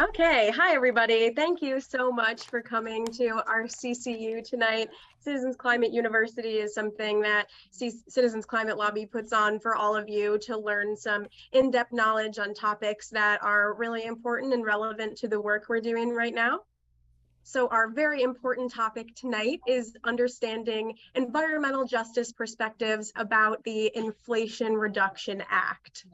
Okay, hi everybody. Thank you so much for coming to our CCU tonight. Citizens Climate University is something that C Citizens Climate Lobby puts on for all of you to learn some in-depth knowledge on topics that are really important and relevant to the work we're doing right now. So our very important topic tonight is understanding environmental justice perspectives about the Inflation Reduction Act.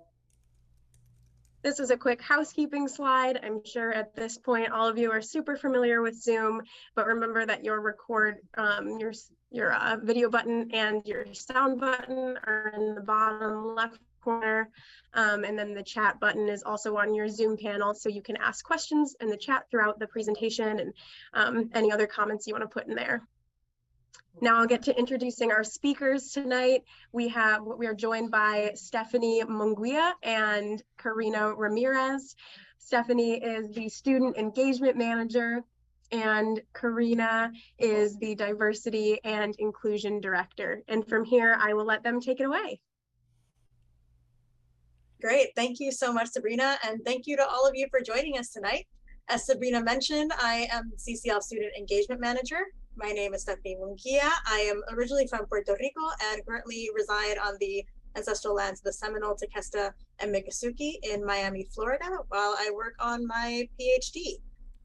This is a quick housekeeping slide. I'm sure at this point all of you are super familiar with Zoom, but remember that your record, um, your, your uh, video button and your sound button are in the bottom left corner. Um, and then the chat button is also on your Zoom panel, so you can ask questions in the chat throughout the presentation and um, any other comments you want to put in there. Now I'll get to introducing our speakers tonight. We have, we are joined by Stephanie Munguia and Karina Ramirez. Stephanie is the Student Engagement Manager and Karina is the Diversity and Inclusion Director. And from here, I will let them take it away. Great, thank you so much, Sabrina, and thank you to all of you for joining us tonight. As Sabrina mentioned, I am CCL Student Engagement Manager my name is Stephanie Munguia. I am originally from Puerto Rico and currently reside on the ancestral lands of the Seminole, Tequesta, and Miccosukee in Miami, Florida, while I work on my PhD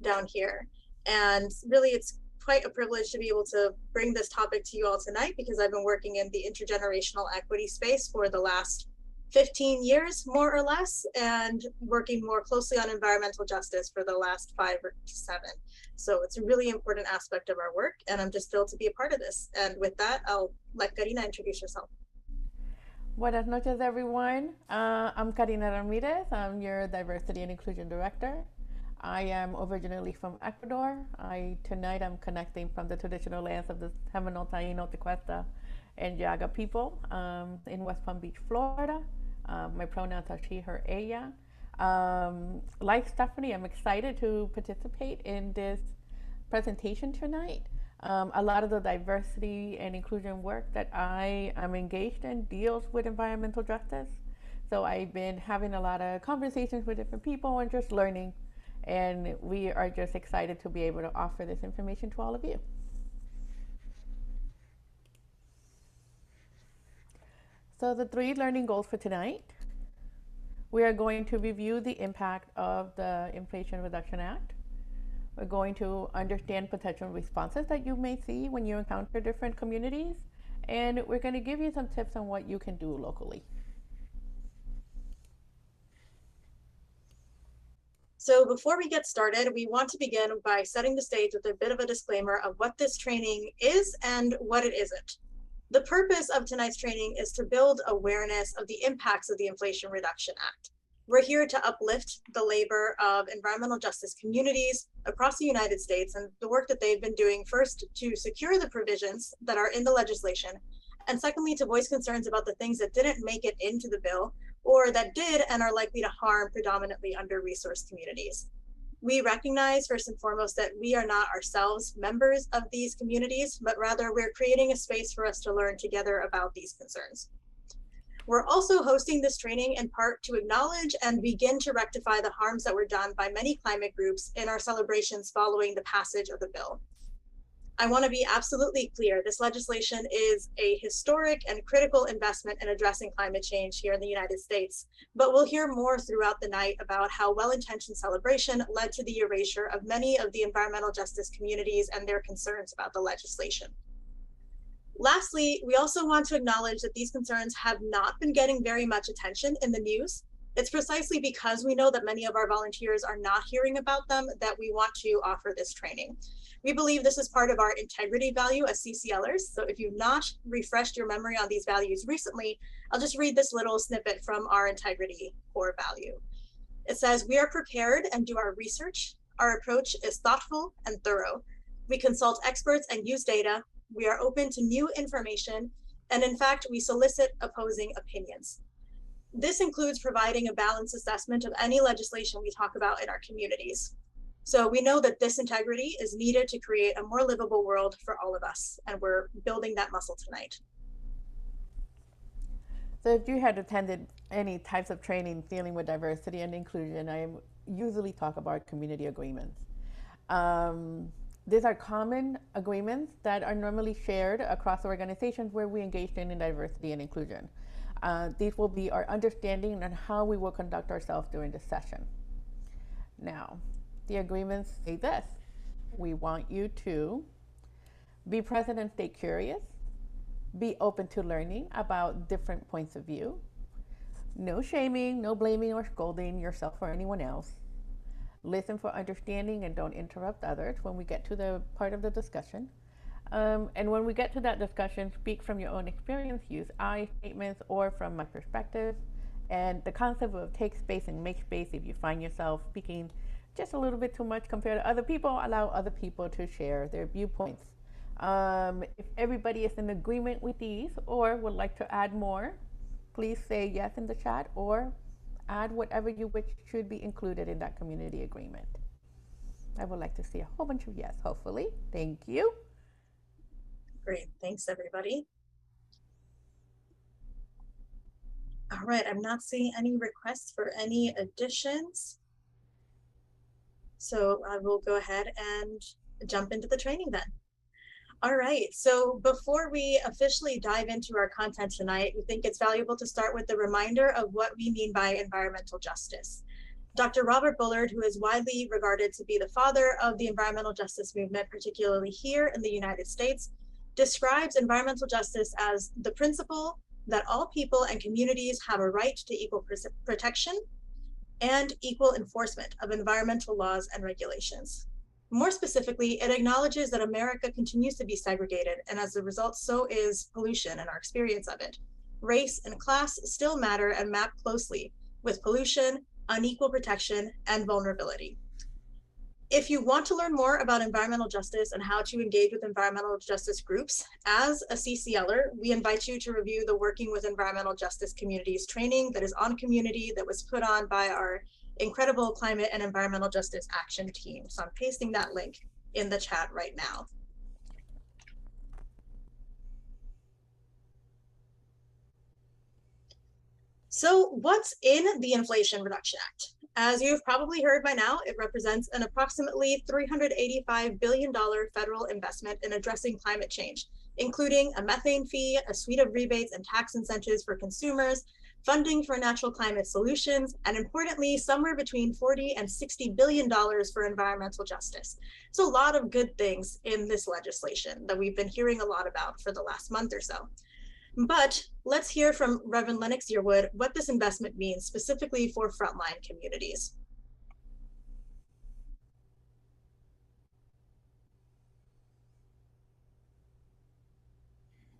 down here. And really, it's quite a privilege to be able to bring this topic to you all tonight because I've been working in the intergenerational equity space for the last 15 years, more or less, and working more closely on environmental justice for the last five or seven. So it's a really important aspect of our work, and I'm just thrilled to be a part of this. And with that, I'll let Karina introduce herself. Buenas noches, everyone. Uh, I'm Karina Ramirez. I'm your Diversity and Inclusion Director. I am originally from Ecuador. I tonight I'm connecting from the traditional lands of the Seminole, Taino, Tequesta, and Jaega people um, in West Palm Beach, Florida. Um, my pronouns are she, her, ella. Um, like Stephanie, I'm excited to participate in this presentation tonight. Um, a lot of the diversity and inclusion work that I am engaged in deals with environmental justice. So I've been having a lot of conversations with different people and just learning. And we are just excited to be able to offer this information to all of you. So the three learning goals for tonight. We are going to review the impact of the Inflation Reduction Act. We're going to understand potential responses that you may see when you encounter different communities. And we're going to give you some tips on what you can do locally. So before we get started, we want to begin by setting the stage with a bit of a disclaimer of what this training is and what it isn't. The purpose of tonight's training is to build awareness of the impacts of the Inflation Reduction Act. We're here to uplift the labor of environmental justice communities across the United States and the work that they've been doing first to secure the provisions that are in the legislation, and secondly, to voice concerns about the things that didn't make it into the bill or that did and are likely to harm predominantly under-resourced communities we recognize first and foremost that we are not ourselves members of these communities, but rather we're creating a space for us to learn together about these concerns. We're also hosting this training in part to acknowledge and begin to rectify the harms that were done by many climate groups in our celebrations following the passage of the bill. I want to be absolutely clear. This legislation is a historic and critical investment in addressing climate change here in the United States. But we'll hear more throughout the night about how well-intentioned celebration led to the erasure of many of the environmental justice communities and their concerns about the legislation. Lastly, we also want to acknowledge that these concerns have not been getting very much attention in the news. It's precisely because we know that many of our volunteers are not hearing about them that we want to offer this training. We believe this is part of our integrity value as CCLers. So if you've not refreshed your memory on these values recently, I'll just read this little snippet from our integrity core value. It says, we are prepared and do our research. Our approach is thoughtful and thorough. We consult experts and use data. We are open to new information. And in fact, we solicit opposing opinions. This includes providing a balanced assessment of any legislation we talk about in our communities. So we know that this integrity is needed to create a more livable world for all of us, and we're building that muscle tonight. So if you had attended any types of training dealing with diversity and inclusion, I usually talk about community agreements. Um, these are common agreements that are normally shared across organizations where we engage in diversity and inclusion. Uh, these will be our understanding on how we will conduct ourselves during the session. Now, the agreements say this. We want you to be present and stay curious, be open to learning about different points of view, no shaming, no blaming or scolding yourself or anyone else, listen for understanding and don't interrupt others when we get to the part of the discussion. Um, and when we get to that discussion, speak from your own experience, use I statements or from my perspective. And the concept of take space and make space, if you find yourself speaking just a little bit too much compared to other people, allow other people to share their viewpoints. Um, if everybody is in agreement with these or would like to add more, please say yes in the chat or add whatever you wish should be included in that community agreement. I would like to see a whole bunch of yes, hopefully. Thank you. Great, thanks everybody. All right, I'm not seeing any requests for any additions. So I will go ahead and jump into the training then. All right, so before we officially dive into our content tonight, we think it's valuable to start with the reminder of what we mean by environmental justice. Dr. Robert Bullard, who is widely regarded to be the father of the environmental justice movement, particularly here in the United States, describes environmental justice as the principle that all people and communities have a right to equal protection and equal enforcement of environmental laws and regulations. More specifically, it acknowledges that America continues to be segregated, and as a result, so is pollution and our experience of it. Race and class still matter and map closely with pollution, unequal protection, and vulnerability. If you want to learn more about environmental justice and how to engage with environmental justice groups, as a CCLer, we invite you to review the Working with Environmental Justice Communities training that is on Community that was put on by our incredible climate and environmental justice action team. So I'm pasting that link in the chat right now. So what's in the Inflation Reduction Act? As you've probably heard by now, it represents an approximately $385 billion federal investment in addressing climate change, including a methane fee, a suite of rebates and tax incentives for consumers, funding for natural climate solutions, and importantly, somewhere between 40 and 60 billion dollars for environmental justice. So a lot of good things in this legislation that we've been hearing a lot about for the last month or so. But let's hear from Reverend Lennox Yearwood what this investment means specifically for frontline communities.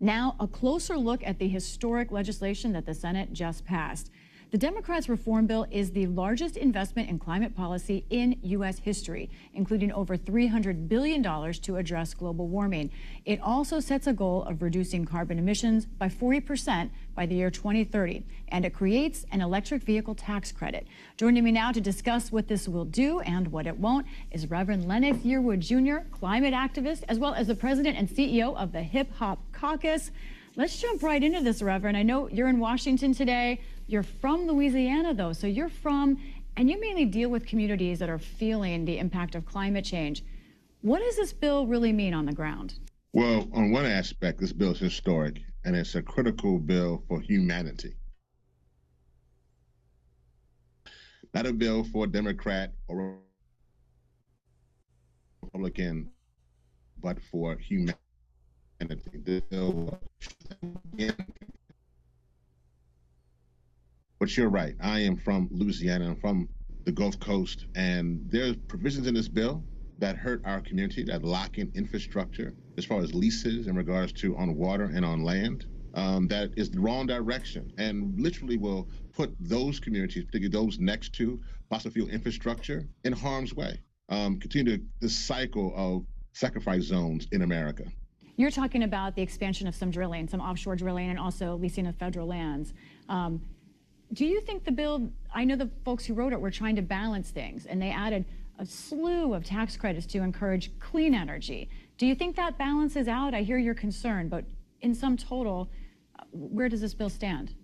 Now, a closer look at the historic legislation that the Senate just passed. The Democrats' reform bill is the largest investment in climate policy in U.S. history, including over $300 billion to address global warming. It also sets a goal of reducing carbon emissions by 40% by the year 2030, and it creates an electric vehicle tax credit. Joining me now to discuss what this will do and what it won't is Reverend Lennox Yearwood Jr., climate activist, as well as the president and CEO of the Hip Hop Caucus. Let's jump right into this, Reverend. I know you're in Washington today. You're from Louisiana, though, so you're from, and you mainly deal with communities that are feeling the impact of climate change. What does this bill really mean on the ground? Well, on one aspect, this bill is historic, and it's a critical bill for humanity. Not a bill for a Democrat or Republican, but for humanity. Bill but you're right. I am from Louisiana. I'm from the Gulf Coast, and there's provisions in this bill that hurt our community, that lock in infrastructure as far as leases in regards to on water and on land. Um, that is the wrong direction and literally will put those communities, particularly those next to fossil fuel infrastructure, in harm's way. Um, continue this cycle of sacrifice zones in America. You're talking about the expansion of some drilling, some offshore drilling, and also leasing of federal lands. Um, do you think the bill, I know the folks who wrote it were trying to balance things and they added a slew of tax credits to encourage clean energy. Do you think that balances out? I hear your concern, but in sum total, uh, where does this bill stand?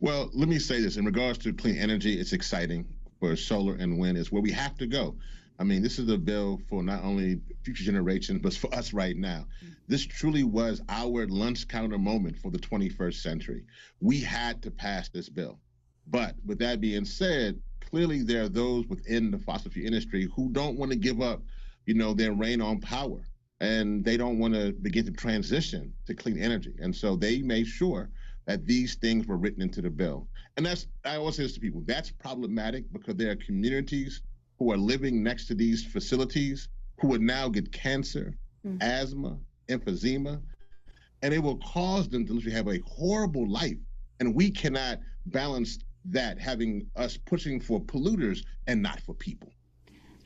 Well, let me say this in regards to clean energy, it's exciting for solar and wind, is where we have to go. I mean, this is a bill for not only future generations, but for us right now. This truly was our lunch counter moment for the 21st century. We had to pass this bill. But with that being said, clearly there are those within the fossil fuel industry who don't want to give up, you know, their reign on power. And they don't want to begin to transition to clean energy. And so they made sure that these things were written into the bill. And that's, I always say this to people, that's problematic because there are communities who are living next to these facilities who would now get cancer, mm-hmm. asthma, emphysema, and it will cause them to literally have a horrible life. And we cannot balance that, having us pushing for polluters and not for people.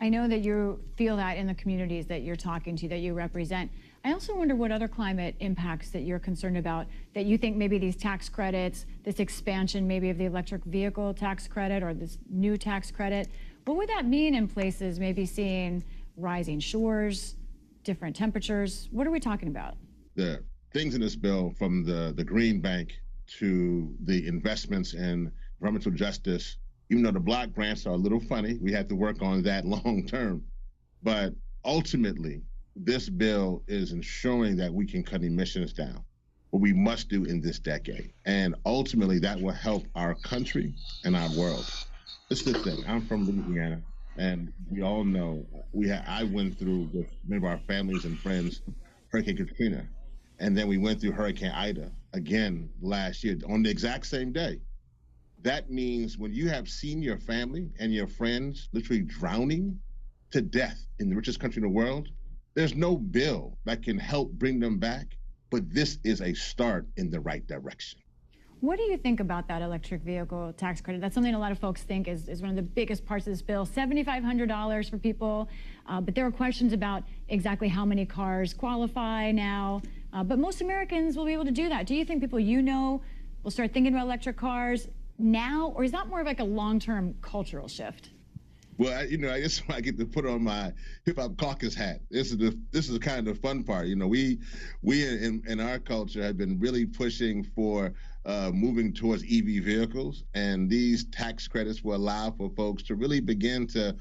I know that you feel that in the communities that you're talking to, that you represent. I also wonder what other climate impacts that you're concerned about, that you think maybe these tax credits, this expansion maybe of the electric vehicle tax credit or this new tax credit, what would that mean in places maybe seeing rising shores, different temperatures? What are we talking about? The things in this bill from the, the Green Bank to the investments in environmental justice, even though the block grants are a little funny, we have to work on that long term. But ultimately, this bill is ensuring that we can cut emissions down, what we must do in this decade. And ultimately, that will help our country and our world. It's the thing. I'm from Louisiana, and we all know we ha- I went through with many of our families and friends Hurricane Katrina, and then we went through Hurricane Ida again last year on the exact same day. That means when you have seen your family and your friends literally drowning to death in the richest country in the world, there's no bill that can help bring them back. But this is a start in the right direction. What do you think about that electric vehicle tax credit? That's something a lot of folks think is, is one of the biggest parts of this bill. $7,500 for people, uh, but there are questions about exactly how many cars qualify now. Uh, but most Americans will be able to do that. Do you think people you know will start thinking about electric cars now, or is that more of like a long-term cultural shift? Well, I, you know, I guess I get to put on my hip hop caucus hat. This is the this is kind of the fun part. You know, we we in, in our culture have been really pushing for uh, moving towards EV vehicles, and these tax credits will allow for folks to really begin to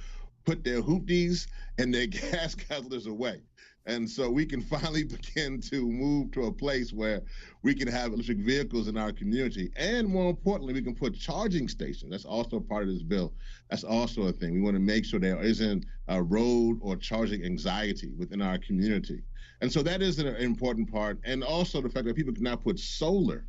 put their hoopties and their gas guzzlers away. And so we can finally begin to move to a place where we can have electric vehicles in our community. And more importantly, we can put charging stations. That's also part of this bill. That's also a thing. We want to make sure there isn't a road or charging anxiety within our community. And so that is an important part. And also the fact that people can now put solar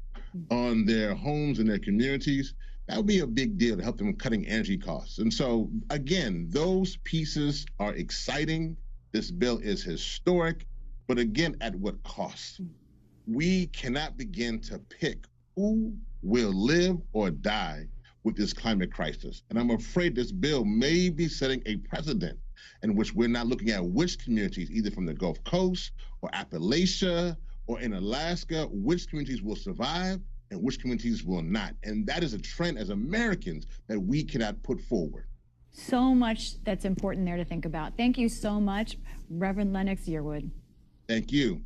on their homes and their communities, that would be a big deal to help them cutting energy costs. And so, again, those pieces are exciting. This bill is historic, but again, at what cost? Hmm. We cannot begin to pick who will live or die with this climate crisis. And I'm afraid this bill may be setting a precedent in which we're not looking at which communities, either from the Gulf Coast or Appalachia or in Alaska, which communities will survive and which communities will not. And that is a trend as Americans that we cannot put forward. So much that's important there to think about. Thank you so much, Reverend Lennox Yearwood. Thank you.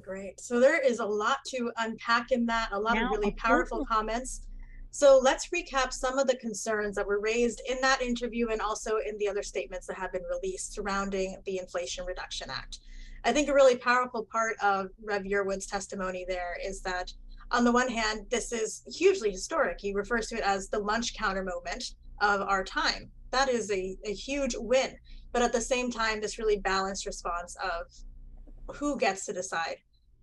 Great. So there is a lot to unpack in that, a lot now, of really powerful comments. So let's recap some of the concerns that were raised in that interview and also in the other statements that have been released surrounding the Inflation Reduction Act. I think a really powerful part of Rev Yearwood's testimony there is that on the one hand, this is hugely historic. He refers to it as the lunch counter moment of our time. That is a, a huge win. But at the same time, this really balanced response of who gets to decide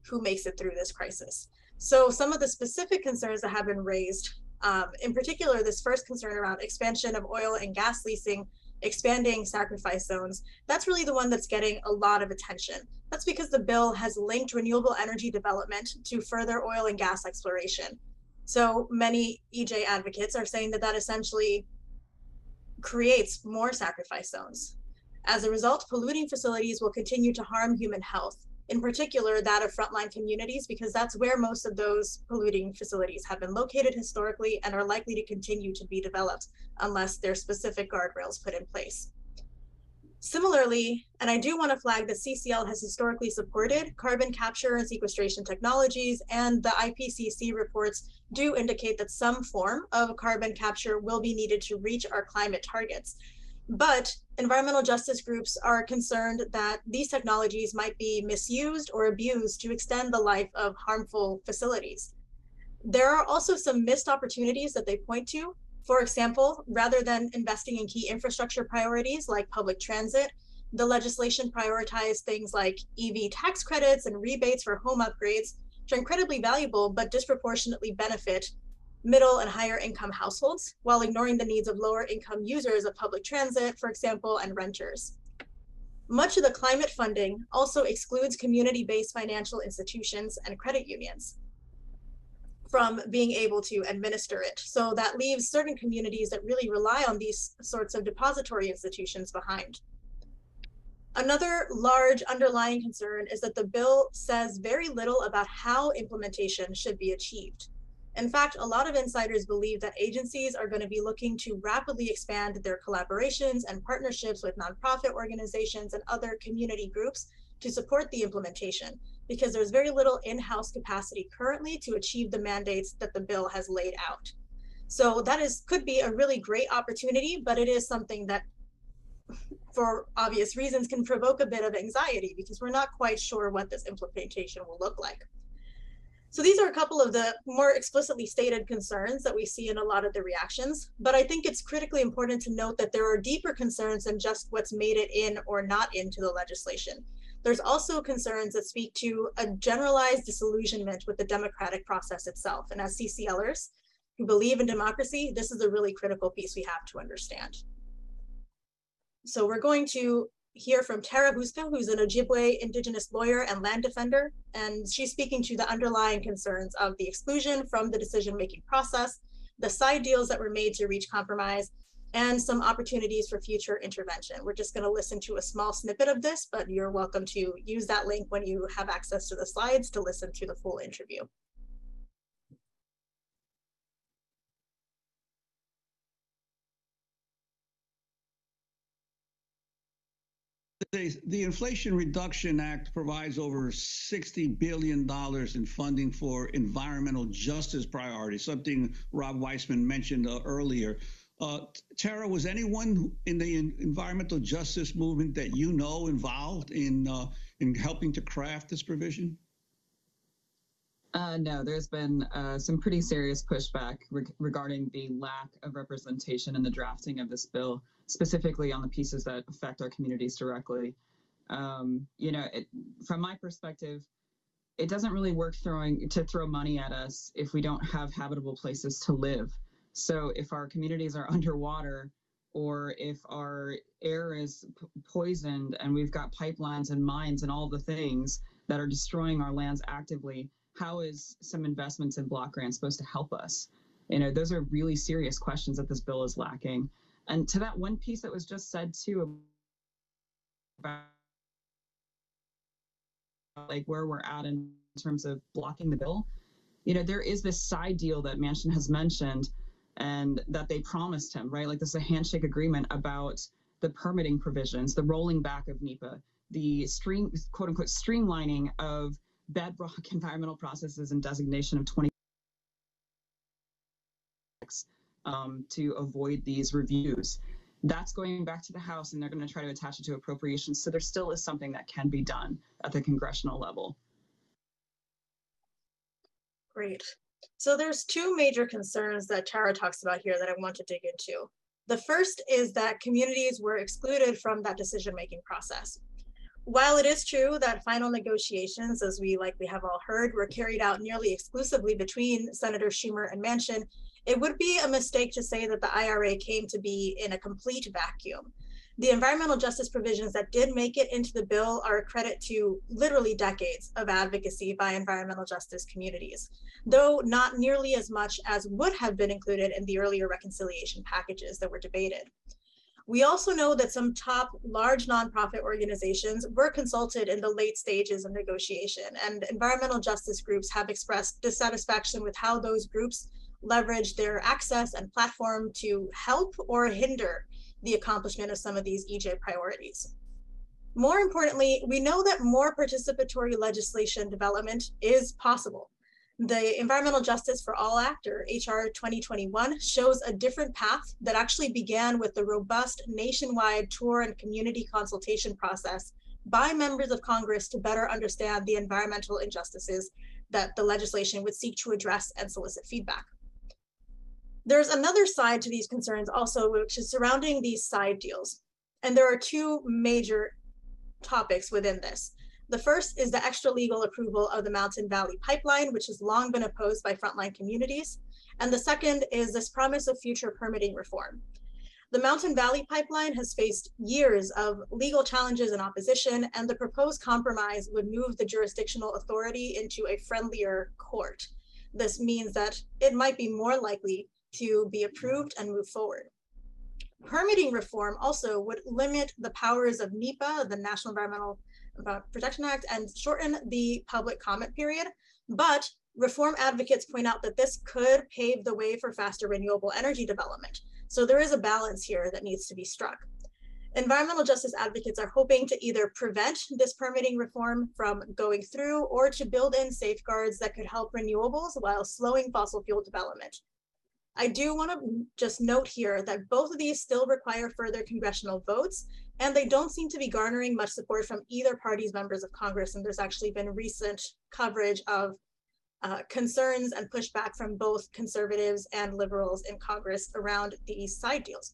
who makes it through this crisis. So some of the specific concerns that have been raised, um, in particular, this first concern around expansion of oil and gas leasing expanding sacrifice zones, that's really the one that's getting a lot of attention. That's because the bill has linked renewable energy development to further oil and gas exploration. So many EJ advocates are saying that that essentially creates more sacrifice zones. As a result, polluting facilities will continue to harm human health in particular that of frontline communities, because that's where most of those polluting facilities have been located historically and are likely to continue to be developed unless there's specific guardrails put in place. Similarly, and I do want to flag that CCL has historically supported carbon capture and sequestration technologies, and the IPCC reports do indicate that some form of carbon capture will be needed to reach our climate targets. But environmental justice groups are concerned that these technologies might be misused or abused to extend the life of harmful facilities. There are also some missed opportunities that they point to. For example, rather than investing in key infrastructure priorities like public transit, the legislation prioritized things like EV tax credits and rebates for home upgrades, which are incredibly valuable but disproportionately benefit middle and higher income households while ignoring the needs of lower income users of public transit, for example, and renters. Much of the climate funding also excludes community-based financial institutions and credit unions from being able to administer it. So that leaves certain communities that really rely on these sorts of depository institutions behind. Another large underlying concern is that the bill says very little about how implementation should be achieved. In fact, a lot of insiders believe that agencies are going to be looking to rapidly expand their collaborations and partnerships with nonprofit organizations and other community groups to support the implementation because there's very little in-house capacity currently to achieve the mandates that the bill has laid out. So that is could be a really great opportunity, but it is something that for obvious reasons can provoke a bit of anxiety because we're not quite sure what this implementation will look like. So these are a couple of the more explicitly stated concerns that we see in a lot of the reactions, but I think it's critically important to note that there are deeper concerns than just what's made it in or not into the legislation. There's also concerns that speak to a generalized disillusionment with the democratic process itself. And as CCLers who believe in democracy, this is a really critical piece we have to understand. So we're going to hear from Tara Houska, who's an Ojibwe indigenous lawyer and land defender, and she's speaking to the underlying concerns of the exclusion from the decision-making process, the side deals that were made to reach compromise, and some opportunities for future intervention. We're just going to listen to a small snippet of this, but you're welcome to use that link when you have access to the slides to listen to the full interview. The, the Inflation Reduction Act provides over $60 billion in funding for environmental justice priorities, something Rob Weissman mentioned uh, earlier. Uh, Tara, was anyone in the environmental justice movement that you know involved in uh, in helping to craft this provision? Uh, no, there's been uh, some pretty serious pushback re regarding the lack of representation in the drafting of this bill, specifically on the pieces that affect our communities directly. Um, you know, it, from my perspective, it doesn't really work throwing to throw money at us if we don't have habitable places to live. So if our communities are underwater, or if our air is poisoned and we've got pipelines and mines and all the things that are destroying our lands actively, how is some investments in block grants supposed to help us? You know, those are really serious questions that this bill is lacking. And to that one piece that was just said too about like where we're at in terms of blocking the bill, you know, there is this side deal that Manchin has mentioned and that they promised him, right? Like this is a handshake agreement about the permitting provisions, the rolling back of NEPA, the stream, quote unquote, streamlining of bedrock environmental processes and designation of 20 um, to avoid these reviews. That's going back to the House, and they're going to try to attach it to appropriations. So there still is something that can be done at the congressional level. Great. So there's two major concerns that Tara talks about here that I want to dig into. The first is that communities were excluded from that decision-making process. While it is true that final negotiations, as we likely have all heard, were carried out nearly exclusively between Senator Schumer and Manchin, it would be a mistake to say that the IRA came to be in a complete vacuum. The environmental justice provisions that did make it into the bill are a credit to literally decades of advocacy by environmental justice communities, though not nearly as much as would have been included in the earlier reconciliation packages that were debated. We also know that some top large nonprofit organizations were consulted in the late stages of negotiation, and environmental justice groups have expressed dissatisfaction with how those groups leverage their access and platform to help or hinder the accomplishment of some of these EJ priorities. More importantly, we know that more participatory legislation development is possible. The Environmental Justice for All Act, or HR 2021, shows a different path that actually began with the robust nationwide tour and community consultation process by members of Congress to better understand the environmental injustices that the legislation would seek to address and solicit feedback. There's another side to these concerns also, which is surrounding these side deals. And there are two major topics within this. The first is the extra legal approval of the Mountain Valley Pipeline, which has long been opposed by frontline communities. And the second is this promise of future permitting reform. The Mountain Valley Pipeline has faced years of legal challenges and opposition, and the proposed compromise would move the jurisdictional authority into a friendlier court. This means that it might be more likely to be approved and move forward. Permitting reform also would limit the powers of NEPA, the National Environmental Uh, Protection Act, and shorten the public comment period. But reform advocates point out that this could pave the way for faster renewable energy development. So there is a balance here that needs to be struck. Environmental justice advocates are hoping to either prevent this permitting reform from going through or to build in safeguards that could help renewables while slowing fossil fuel development. I do want to just note here that both of these still require further congressional votes, and they don't seem to be garnering much support from either party's members of Congress. And there's actually been recent coverage of uh, concerns and pushback from both conservatives and liberals in Congress around these side deals.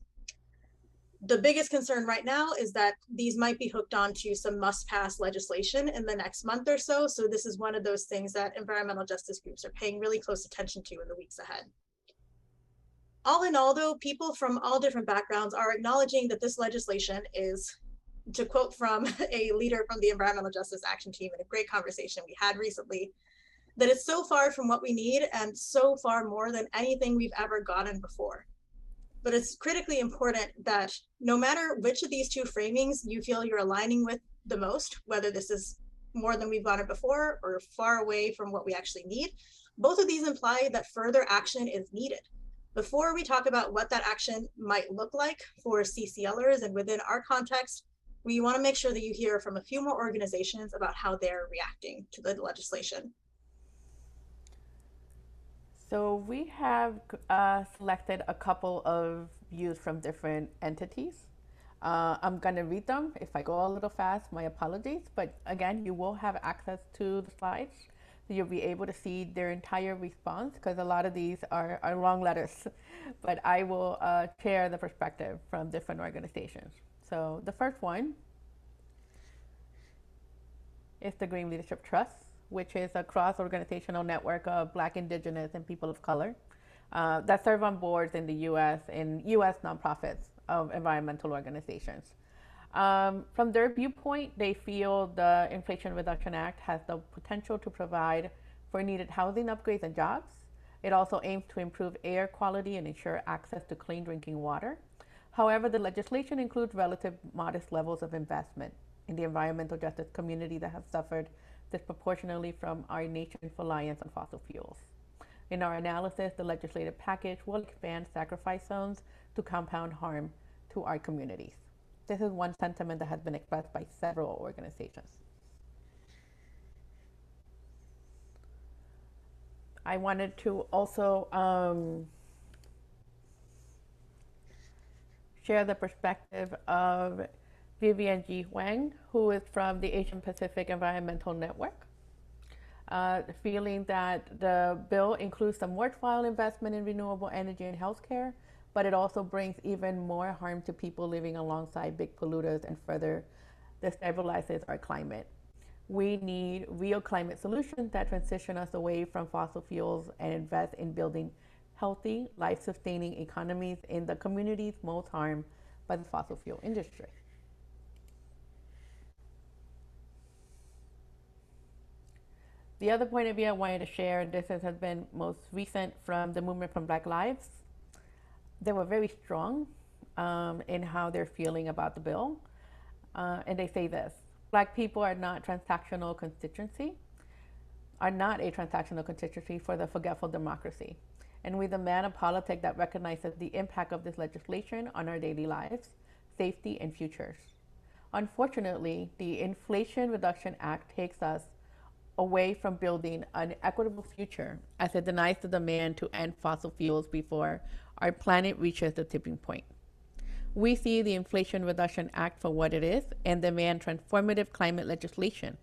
The biggest concern right now is that these might be hooked onto some must pass legislation in the next month or so. So, this is one of those things that environmental justice groups are paying really close attention to in the weeks ahead. All in all, though, people from all different backgrounds are acknowledging that this legislation is, to quote from a leader from the Environmental Justice Action Team in a great conversation we had recently, that it's so far from what we need and so far more than anything we've ever gotten before. But it's critically important that no matter which of these two framings you feel you're aligning with the most, whether this is more than we've gotten before or far away from what we actually need, both of these imply that further action is needed. Before we talk about what that action might look like for CCLers and within our context, we want to make sure that you hear from a few more organizations about how they're reacting to the legislation. So we have uh, selected a couple of views from different entities. Uh, I'm going to read them. If I go a little fast, my apologies. But again, you will have access to the slides. You'll be able to see their entire response because a lot of these are, are long letters. But I will uh, share the perspective from different organizations. So the first one is the Green Leadership Trust which is a cross organizational network of Black, Indigenous, and people of color uh, that serve on boards in the US in US nonprofits of environmental organizations. Um, from their viewpoint, they feel the Inflation Reduction Act has the potential to provide for needed housing upgrades and jobs. It also aims to improve air quality and ensure access to clean drinking water. However, the legislation includes relative modest levels of investment in the environmental justice community that have suffered disproportionately from our nation's reliance on fossil fuels. In our analysis, the legislative package will expand sacrifice zones to compound harm to our communities. This is one sentiment that has been expressed by several organizations. I wanted to also um, share the perspective of Vivian Yi Huang, who is from the Asian Pacific Environmental Network, uh, feeling that the bill includes some worthwhile investment in renewable energy and healthcare, but it also brings even more harm to people living alongside big polluters and further destabilizes our climate. We need real climate solutions that transition us away from fossil fuels and invest in building healthy, life sustaining economies in the communities most harmed by the fossil fuel industry. The other point of view I wanted to share, and this has been most recent from the movement from Black Lives. They were very strong um, in how they're feeling about the bill. Uh, and they say this Black people are not transactional constituency, are not a transactional constituency for the forgetful democracy. And we demand a politic that recognizes the impact of this legislation on our daily lives, safety, and futures. Unfortunately, the Inflation Reduction Act takes us away from building an equitable future as it denies the demand to end fossil fuels before our planet reaches the tipping point. We see the Inflation Reduction Act for what it is and demand transformative climate legislation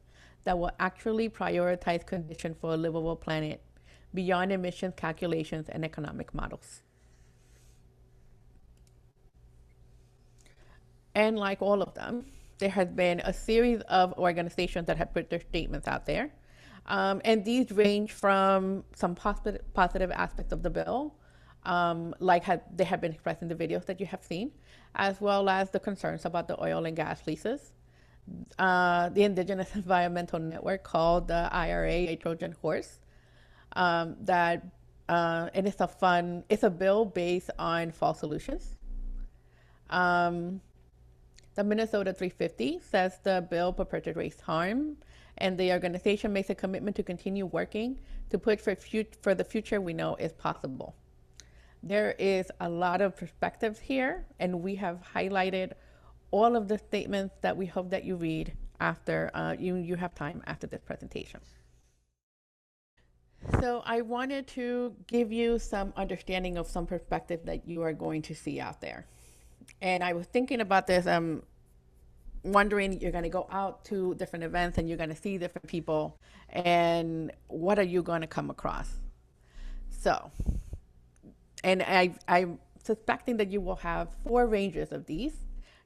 that will actually prioritize conditions for a livable planet beyond emissions calculations and economic models. And like all of them, there has been a series of organizations that have put their statements out there. Um, and these range from some positive, positive aspects of the bill, um, like had, they have been expressed in the videos that you have seen, as well as the concerns about the oil and gas leases. Uh, the Indigenous Environmental Network called the IRA a Trojan horse. Um, that uh, and it's a fun, it's a bill based on false solutions. Um, the Minnesota 350 says the bill perpetuates harm, and the organization makes a commitment to continue working to put for, fut- for the future we know is possible. There is a lot of perspectives here, and we have highlighted all of the statements that we hope that you read after uh, you, you have time after this presentation. So I wanted to give you some understanding of some perspective that you are going to see out there and I was thinking about this. I'm wondering you're going to go out to different events and you're going to see different people, and what are you going to come across? So, and I I'm suspecting that you will have four ranges of these.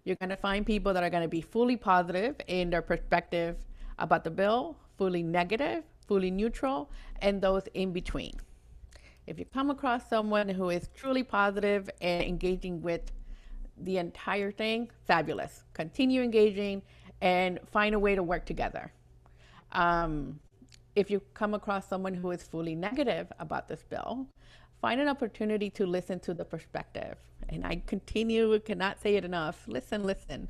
You're going to find people that are going to be fully positive in their perspective about the bill, fully negative, fully neutral, and those in between. If you come across someone who is truly positive and engaging with the entire thing, fabulous. Continue engaging and find a way to work together. Um, if you come across someone who is fully negative about this bill, find an opportunity to listen to the perspective. And I continue, cannot say it enough. Listen, listen.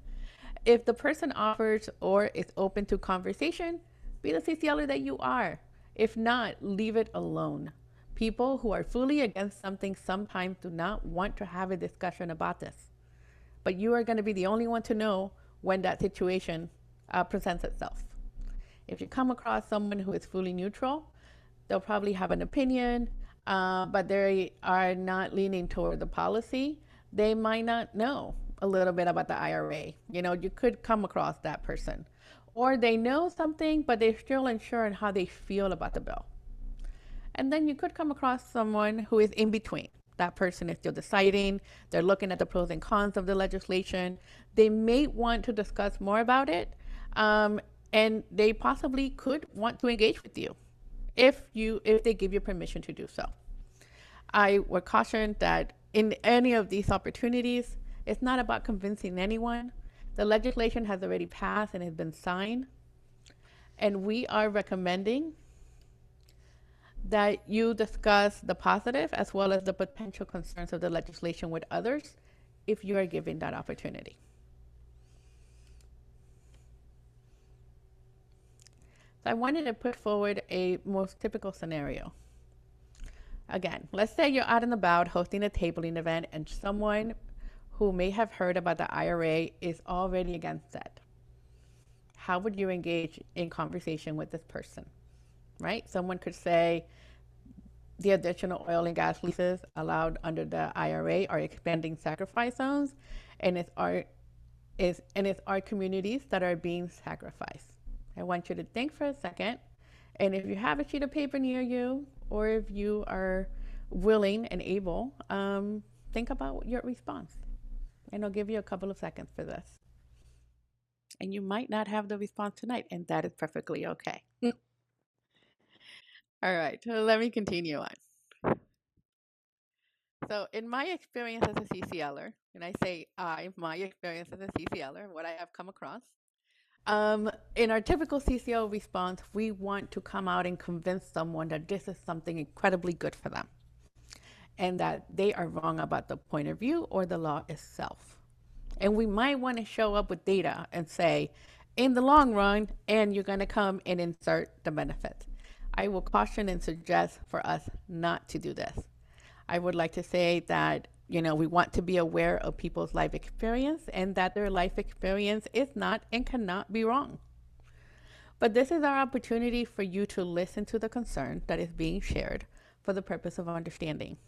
If the person offers or is open to conversation, be the CCLer that you are. If not, leave it alone. People who are fully against something sometimes do not want to have a discussion about this but you are going to be the only one to know when that situation uh, presents itself. If you come across someone who is fully neutral, they'll probably have an opinion, uh, but they are not leaning toward the policy. They might not know a little bit about the IRA. You know, you could come across that person. Or they know something, but they're still unsure on how they feel about the bill. And then you could come across someone who is in between that person is still deciding. They're looking at the pros and cons of the legislation. They may want to discuss more about it, um, and they possibly could want to engage with you if you if they give you permission to do so. I would caution that in any of these opportunities, it's not about convincing anyone. The legislation has already passed and has been signed, and we are recommending that you discuss the positive as well as the potential concerns of the legislation with others if you are given that opportunity. So I wanted to put forward a most typical scenario. Again, let's say you're out and about hosting a tabling event and someone who may have heard about the IRA is already against it. How would you engage in conversation with this person? right? Someone could say the additional oil and gas leases allowed under the IRA are expanding sacrifice zones, and it's our is and it's our communities that are being sacrificed. I want you to think for a second, and if you have a sheet of paper near you, or if you are willing and able, um, think about your response. And I'll give you a couple of seconds for this. And you might not have the response tonight, and that is perfectly okay. All right, so let me continue on. So, in my experience as a CCLer, and I say I, my experience as a CCLer, what I have come across, um, in our typical CCL response, we want to come out and convince someone that this is something incredibly good for them and that they are wrong about the point of view or the law itself. And we might want to show up with data and say, in the long run, and you're going to come and insert the benefits. I will caution and suggest for us not to do this. I would like to say that you know, we want to be aware of people's life experience and that their life experience is not and cannot be wrong. But this is our opportunity for you to listen to the concern that is being shared for the purpose of understanding.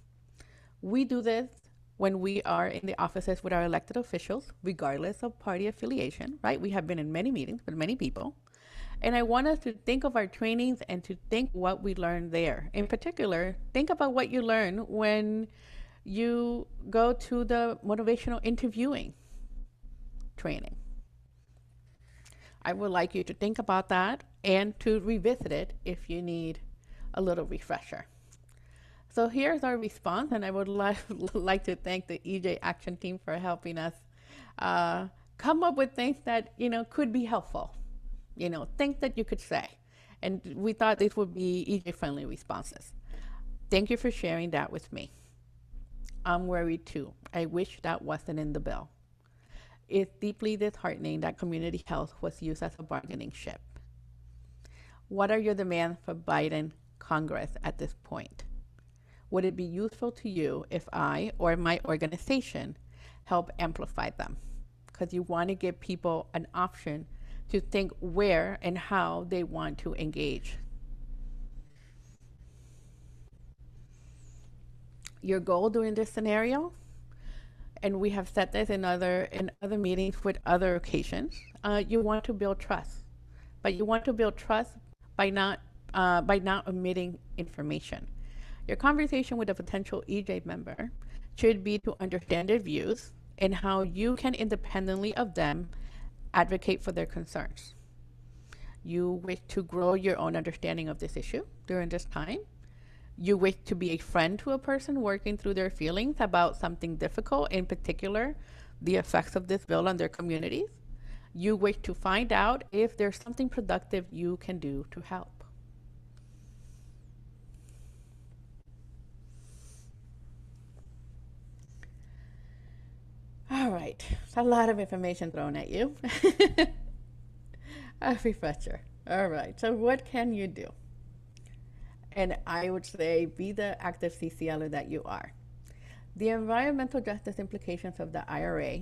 We do this when we are in the offices with our elected officials, regardless of party affiliation, right? We have been in many meetings with many people. And I want us to think of our trainings and to think what we learned there. In particular, think about what you learn when you go to the motivational interviewing training. I would like you to think about that and to revisit it if you need a little refresher. So here's our response, and I would li- like to thank the EJ Action Team for helping us uh, come up with things that you know could be helpful, you know, things that you could say, and we thought these would be EJ-friendly responses. Thank you for sharing that with me. I'm worried too. I wish that wasn't in the bill. It's deeply disheartening that community health was used as a bargaining chip. What are your demands for Biden Congress at this point? Would it be useful to you if I or my organization help amplify them? Because you want to give people an option to think where and how they want to engage. Your goal during this scenario, and we have said this in other in other meetings with other occasions, uh, you want to build trust, but you want to build trust by not uh, by not omitting information. Your conversation with a potential EJ member should be to understand their views and how you can independently of them advocate for their concerns. You wish to grow your own understanding of this issue during this time. You wish to be a friend to a person working through their feelings about something difficult, in particular, the effects of this bill on their communities. You wish to find out if there's something productive you can do to help. All right, a lot of information thrown at you. a refresher. All right, so what can you do? And I would say be the active CCLer that you are. The environmental justice implications of the IRA,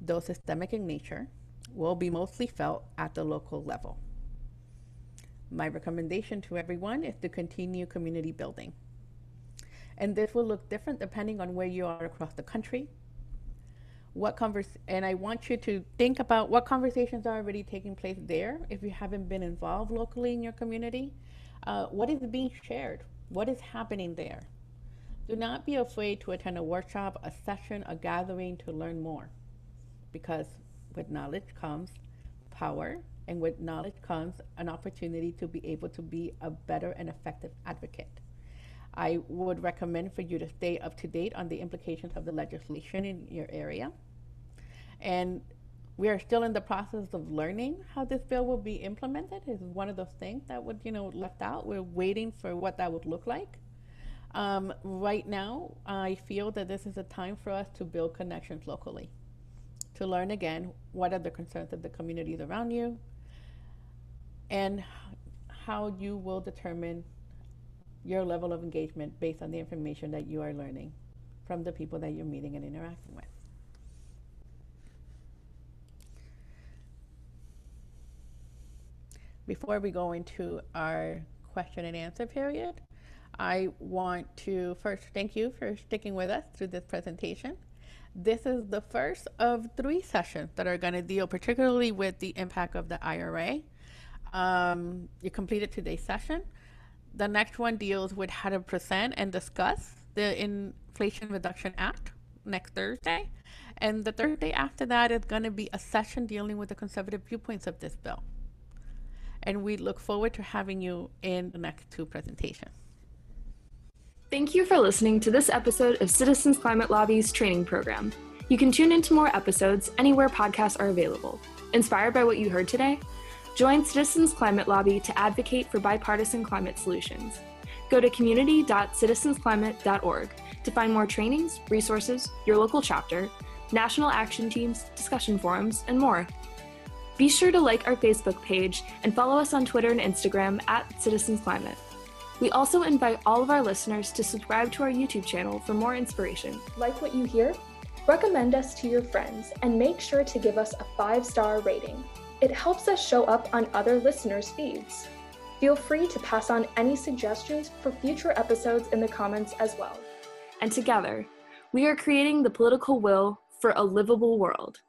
though systemic in nature, will be mostly felt at the local level. My recommendation to everyone is to continue community building. And this will look different depending on where you are across the country what converse and I want you to think about what conversations are already taking place there if you haven't been involved locally in your community. Uh, what is being shared? What is happening there? Do not be afraid to attend a workshop, a session, a gathering to learn more. Because with knowledge comes power, and with knowledge comes an opportunity to be able to be a better and effective advocate. I would recommend for you to stay up to date on the implications of the legislation in your area. And we are still in the process of learning how this bill will be implemented. Is one of those things that would, you know, left out. We're waiting for what that would look like. Um, right now, I feel that this is a time for us to build connections locally, to learn again what are the concerns of the communities around you, and how you will determine your level of engagement based on the information that you are learning from the people that you're meeting and interacting with. Before we go into our question and answer period, I want to first thank you for sticking with us through this presentation. This is the first of three sessions that are going to deal particularly with the impact of the IRA. Um, you completed today's session. The next one deals with how to present and discuss the Inflation Reduction Act next Thursday. And the Thursday after that is going to be a session dealing with the conservative viewpoints of this bill. And we look forward to having you in the next two presentations. Thank you for listening to this episode of Citizens Climate Lobby's training program. You can tune into more episodes anywhere podcasts are available. Inspired by what you heard today? Join Citizens Climate Lobby to advocate for bipartisan climate solutions. Go to community.citizensclimate.org to find more trainings, resources, your local chapter, national action teams, discussion forums, and more. Be sure to like our Facebook page and follow us on Twitter and Instagram at Citizens Climate. We also invite all of our listeners to subscribe to our YouTube channel for more inspiration. Like what you hear? Recommend us to your friends and make sure to give us a five star rating. It helps us show up on other listeners' feeds. Feel free to pass on any suggestions for future episodes in the comments as well. And together, we are creating the political will for a livable world.